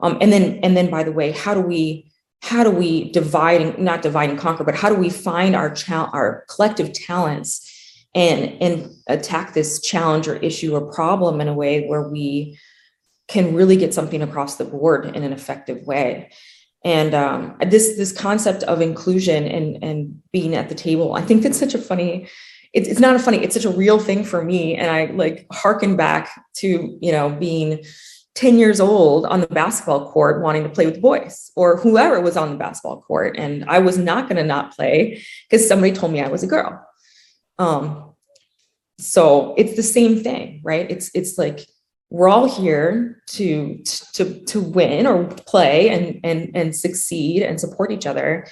Um, and then and then by the way, how do we how do we divide and not divide and conquer, but how do we find our cha- our collective talents and and attack this challenge or issue or problem in a way where we can really get something across the board in an effective way and um, this this concept of inclusion and and being at the table i think that's such a funny it's, it's not a funny it's such a real thing for me. And i like harken back to you know being 10 years old on the basketball court wanting to play with the boys or whoever was on the basketball court. And i was not going to not play because somebody told me i was a girl. Um so it's the same thing right? It's it's like we're all here to to to win or play and and and succeed and support each other.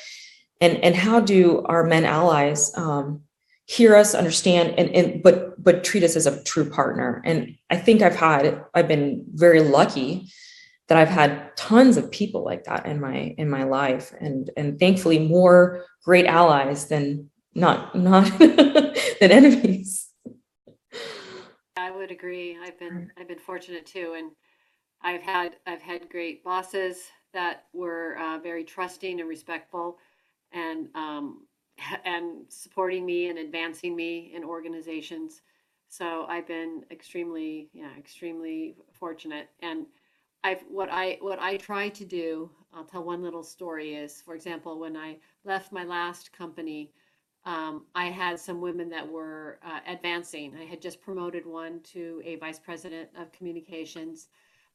And and how do our men allies um, hear us understand and, and but but treat us as a true partner? And i think i've had i've been very lucky that i've had tons of people like that in my in my life. And and thankfully more great allies than not not than enemies would agree. I've been I've been fortunate too, and I've had I've had great bosses that were uh, very trusting and respectful, and um, and supporting me and advancing me in organizations. So I've been extremely, yeah, extremely fortunate. And I've what I what I try to do. I'll tell one little story. Is for example, when I left my last company, um, I had some women that were uh, advancing. I had just promoted one to a vice president of communications.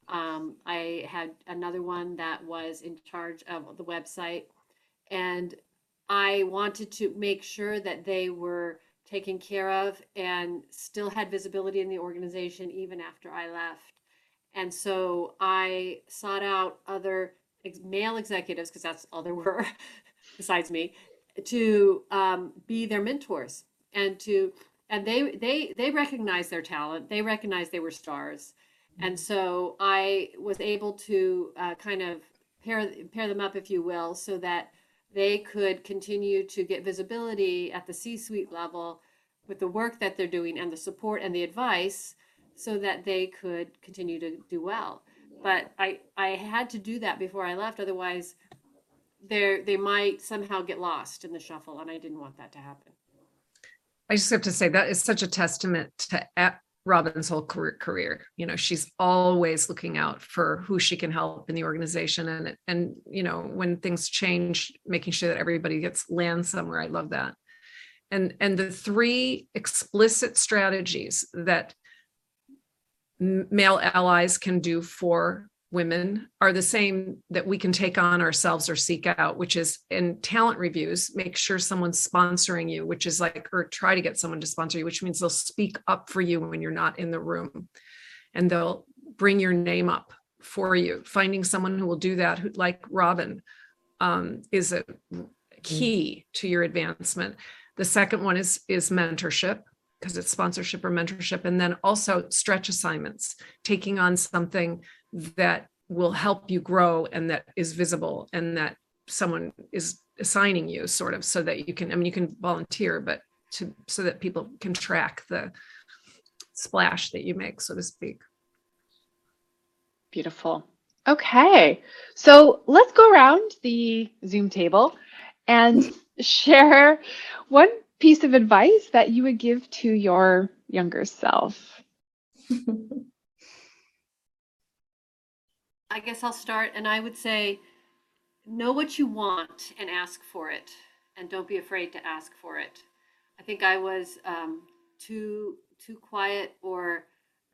Um, I had another one that was in charge of the website, and I wanted to make sure that they were taken care of and still had visibility in the organization even after I left. And so I sought out other ex- male executives, because that's all there were besides me, to um, be their mentors and to and they they they recognized their talent. They recognized they were stars, and so I was able to uh, kind of pair pair them up, if you will, so that they could continue to get visibility at the C-suite level with the work that they're doing and the support and the advice so that they could continue to do well. But I, I had to do that before I left. Otherwise, they they might somehow get lost in the shuffle, and I didn't want that to happen. I just have to say that is such a testament to Robin's whole career. You know, she's always looking out for who she can help in the organization, and and you know when things change, making sure that everybody gets land somewhere. I love that. And and the three explicit strategies that male allies can do for women are the same that we can take on ourselves or seek out which is in talent reviews make sure someone's sponsoring you which is like or try to get someone to sponsor you which means they'll speak up for you when you're not in the room. And they'll bring your name up for you. Finding someone who will do that who like robin um, is a key to your advancement. The second one is is mentorship because it's sponsorship or mentorship and then also stretch assignments taking on something that will help you grow and that is visible and that someone is assigning you sort of so that you can i mean you can volunteer but to so that people can track the splash that you make so to speak. Beautiful. Okay so let's go around the zoom table and share one piece of advice that you would give to your younger self? I guess I'll start, and I would say know what you want and ask for it, and don't be afraid to ask for it. I think I was um, too too quiet or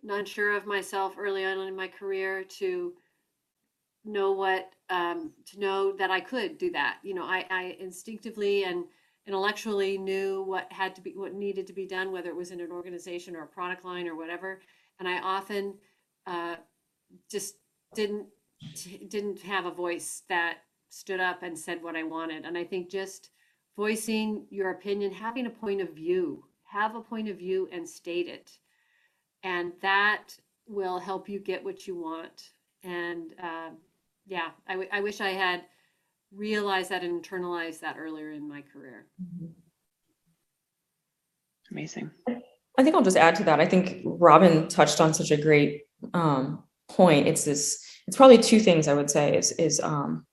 not sure of myself early on in my career to know what um, to know that I could do that. You know, I, I instinctively and intellectually knew what had to be what needed to be done whether it was in an organization or a product line or whatever. And i often uh, just didn't didn't have a voice that stood up and said what i wanted. And i think just voicing your opinion having a point of view have a point of view and state it. And that will help you get what you want. And uh, yeah I, w- I wish i had realize that and internalize that earlier in my career. Mm-hmm. Amazing. I think I'll just add to that. I think Robin touched on such a great um, point. It's this. It's probably two things I would say is is um,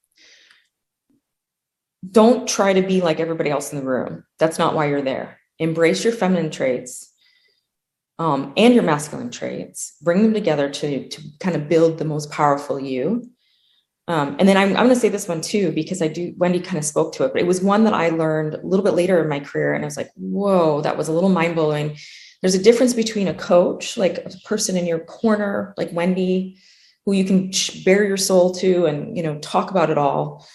don't try to be like everybody else in the room. That's not why you're there. Embrace your feminine traits um, and your masculine traits. Bring them together to to kind of build the most powerful you. Um, and then I'm, I'm going to say this one too, because I do, Wendy kind of spoke to it, but it was one that I learned a little bit later in my career. And I was like, whoa, that was a little mind blowing. There's a difference between a coach, like a person in your corner, like Wendy, who you can bare your soul to and, you know, talk about it all.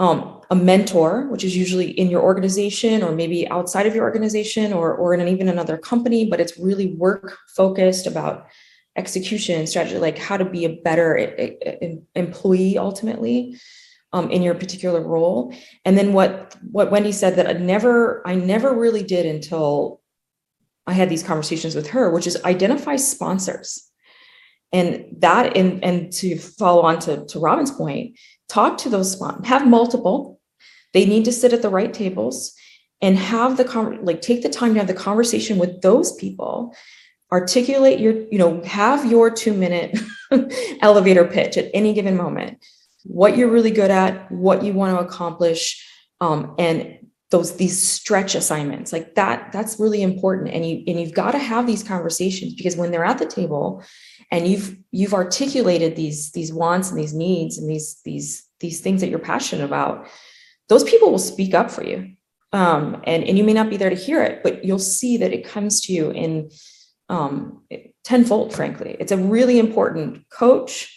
Um, a mentor, which is usually in your organization or maybe outside of your organization or, or in an, even another company, but it's really work focused about execution strategy, like how to be a better employee ultimately um, in your particular role. And then what what Wendy said that I never I never really did until I had these conversations with her, which is identify sponsors. And that and and to follow on to, to Robin's point, talk to those sponsors, have multiple. They need to sit at the right tables and have the con- like take the time to have the conversation with those people articulate your, you know, have your two minute elevator pitch at any given moment, what you're really good at, what you want to accomplish, um, and those these stretch assignments like that that's really important. And you and you've got to have these conversations because when they're at the table and you've you've articulated these these wants and these needs and these these these things that you're passionate about those people will speak up for you. Um, and and you may not be there to hear it but you'll see that it comes to you in um, tenfold frankly it's a really important coach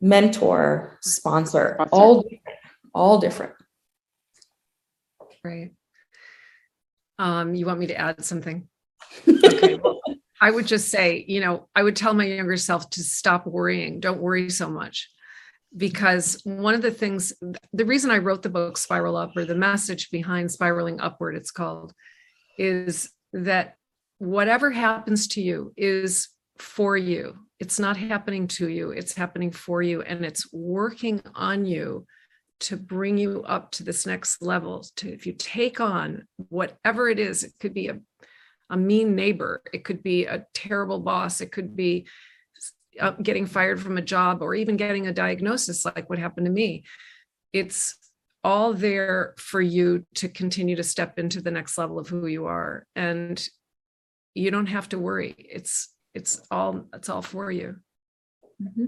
mentor sponsor all different, all different Right. Um, you want me to add something? Okay. well, I would just say, you know, I would tell my younger self to stop worrying. Don't worry so much. Because one of the things, the reason I wrote the book Spiral Up, or the message behind spiraling upward, it's called, is that whatever happens to you is for you. It's not happening to you, it's happening for you, and it's working on you to bring you up to this next level. To if you take on whatever it is it could be a, a mean neighbor it could be a terrible boss it could be getting fired from a job or even getting a diagnosis like what happened to me. It's all there for you to continue to step into the next level of who you are. And you don't have to worry it's it's all it's all for you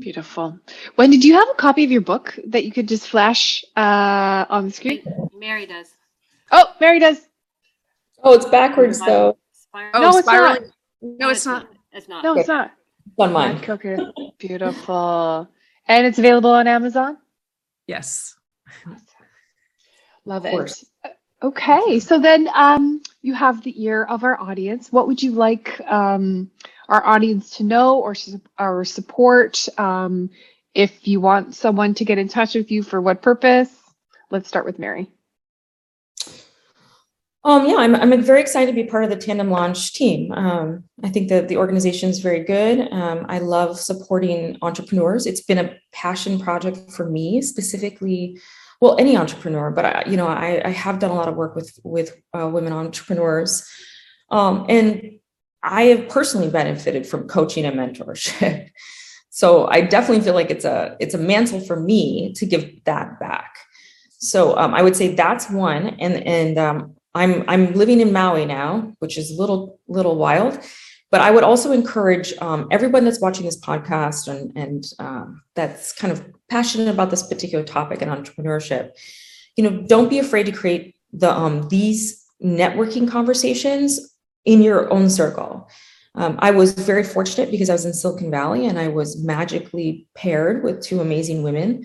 Beautiful. Wendy, do you have a copy of your book that you could just flash uh, on the screen? Mary does. Oh, Mary does. oh it's backwards though Spiral- oh No, it's spiraling no it's not It's not. No, it's not. on mine Okay, beautiful. And it's available on Amazon. yes Love Of course. it. Okay, so then um, you have the ear of our audience. What would you like um, our audience to know or or support? Um, if you want someone to get in touch with you for what purpose? Let's start with Mary. Um, yeah, I'm, I'm very excited to be part of the Tandem Launch team. Um, I think that the organization is very good. Um, I love supporting entrepreneurs. It's been a passion project for me, specifically, well, any entrepreneur, but I, you know, I, I have done a lot of work with with uh, women entrepreneurs, um, and I have personally benefited from coaching and mentorship. So I definitely feel like it's a it's a mantle for me to give that back. So um, I would say that's one, and and um, I'm I'm living in Maui now, which is a little little wild. But I would also encourage um, everyone that's watching this podcast and and um, that's kind of passionate about this particular topic and entrepreneurship. You know, don't be afraid to create the um, these networking conversations in your own circle. Um, I was very fortunate because I was in Silicon Valley and I was magically paired with two amazing women,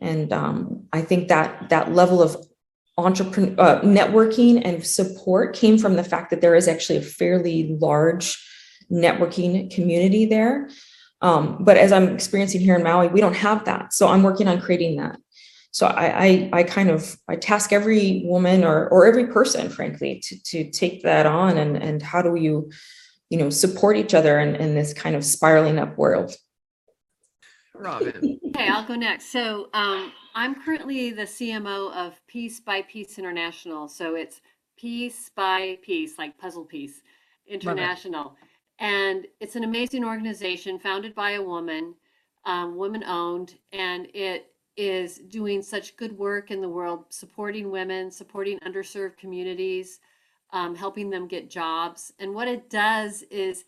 and um, I think that that level of entrepreneur uh, networking and support came from the fact that there is actually a fairly large networking community there. Um, but as I'm experiencing here in Maui, we don't have that, so I'm working on creating that. So I, I, I kind of I task every woman or or every person, frankly, to to take that on and and how do you you know support each other in, in this kind of spiraling up world robin Okay, I'll go next. So um, I'm currently the CMO of Peace by Piece International. So it's piece by piece, like puzzle piece international. And it's an amazing organization founded by a woman, um, woman owned, and it is doing such good work in the world, supporting women, supporting underserved communities, um, helping them get jobs. And what it does is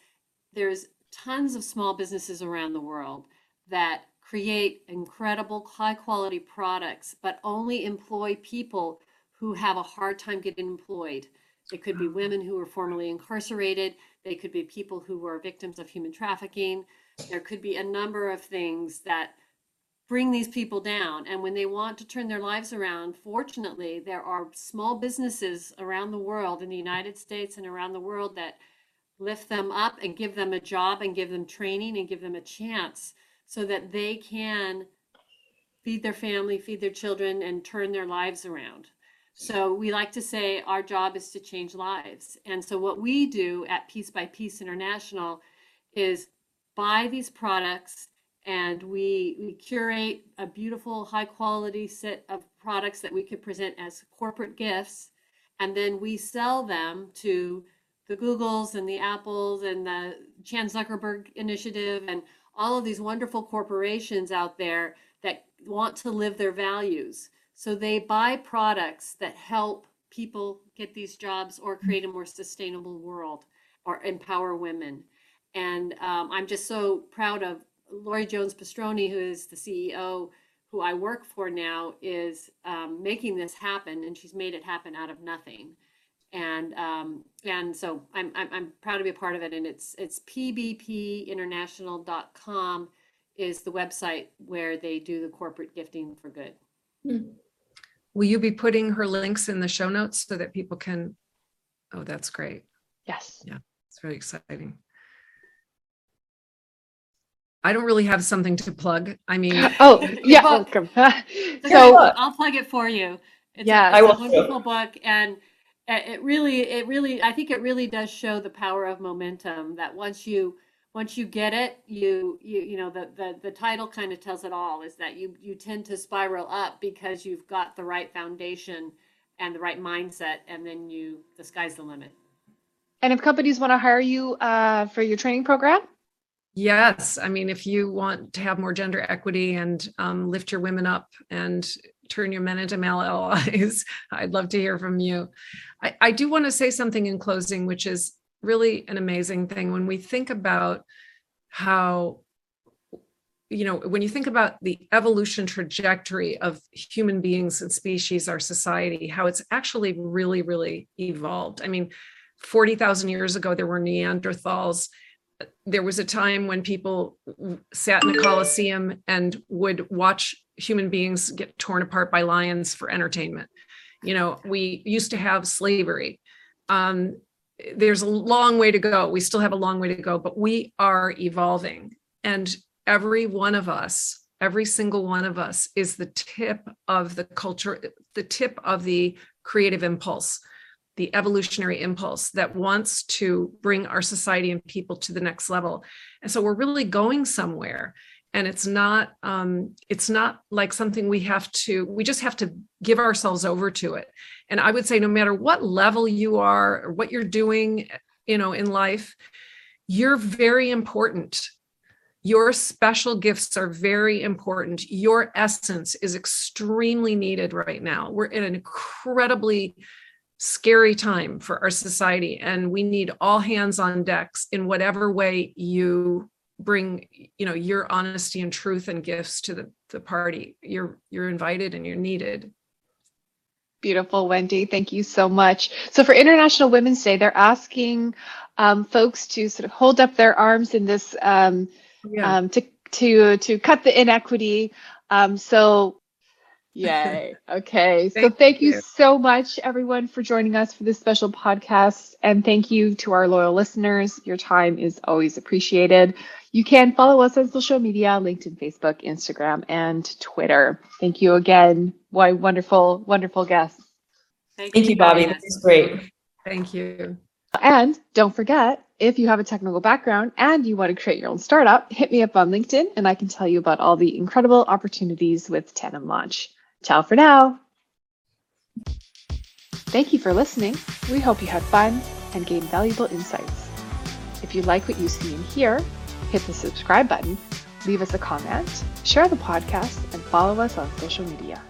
there's tons of small businesses around the world that create incredible high quality products, but only employ people who have a hard time getting employed. It could be women who were formerly incarcerated. They could be people who were victims of human trafficking. There could be a number of things that bring these people down. And when they want to turn their lives around, fortunately, there are small businesses around the world, in the United States and around the world, that lift them up and give them a job and give them training and give them a chance so that they can feed their family, feed their children, and turn their lives around. So we like to say our job is to change lives. And so what we do at Peace by Piece International is buy these products and we, we curate a beautiful high quality set of products that we could present as corporate gifts and then we sell them to the googles and the apples and the Chan Zuckerberg Initiative and all of these wonderful corporations out there that want to live their values. So they buy products that help people get these jobs or create a more sustainable world or empower women. And um, I'm just so proud of Lori Jones Pastroni, who is the CEO, who I work for now, is um, making this happen, and she's made it happen out of nothing. And um, and so I'm, I'm I'm proud to be a part of it. And it's it's pbpinternational.com is the website where they do the corporate gifting for good. Will you be putting her links in the show notes so that people can? Oh, that's great. Yes. Yeah, it's very exciting. I don't really have something to plug. I mean, Oh, yeah. book. welcome. So, book. I'll plug it for you. It's a- it's I a will too. wonderful book, and uh, it really, it really, I think it really does show the power of momentum. That once you, once you get it, you, you, you know, the the the title kind of tells it all. Is that you you tend to spiral up because you've got the right foundation and the right mindset, and then you, the sky's the limit. and if companies want to hire you uh, for your training program, yes, I mean, if you want to have more gender equity and um, lift your women up and turn your men into male allies, I'd love to hear from you. I, I do want to say something in closing, which is really an amazing thing when we think about how you know when you think about the evolution trajectory of human beings and species our society how it's actually really really evolved. I mean 40,000 years ago there were neanderthals. There was a time when people sat in a coliseum and would watch human beings get torn apart by lions for entertainment. You know we used to have slavery. Um, there's a long way to go. We still have a long way to go but we are evolving. And every one of us every single one of us is the tip of the culture the tip of the creative impulse the evolutionary impulse that wants to bring our society and people to the next level. And so we're really going somewhere and it's not um, it's not like something we have to we just have to give ourselves over to it. And i would say no matter what level you are or what you're doing you know in life you're very important. Your special gifts are very important. Your essence is extremely needed right now. We're in an incredibly scary time for our society and we need all hands on decks in whatever way you bring you know your honesty and truth and gifts to the, the party you're you're invited and you're needed Beautiful, Wendy. Thank you so much. So for International Women's Day, they're asking um, folks to sort of hold up their arms in this um, yeah um, to to to cut the inequity. Um, so, yay. Okay. so Thank thank you you. so much, everyone, for joining us for this special podcast, and thank you to our loyal listeners. Your time is always appreciated. You can follow us on social media: LinkedIn, Facebook, Instagram, and Twitter. Thank you again. Why wonderful, wonderful guests. Thank you, for Bobbi. This is great. thank you And don't forget, if you have a technical background and you want to create your own startup, hit me up on LinkedIn and I can tell you about all the incredible opportunities with Tandem Launch. Ciao for now. Thank you for listening. We hope you had fun and gained valuable insights. If you like what you see and hear, hit the subscribe button, leave us a comment, share the podcast, and follow us on social media.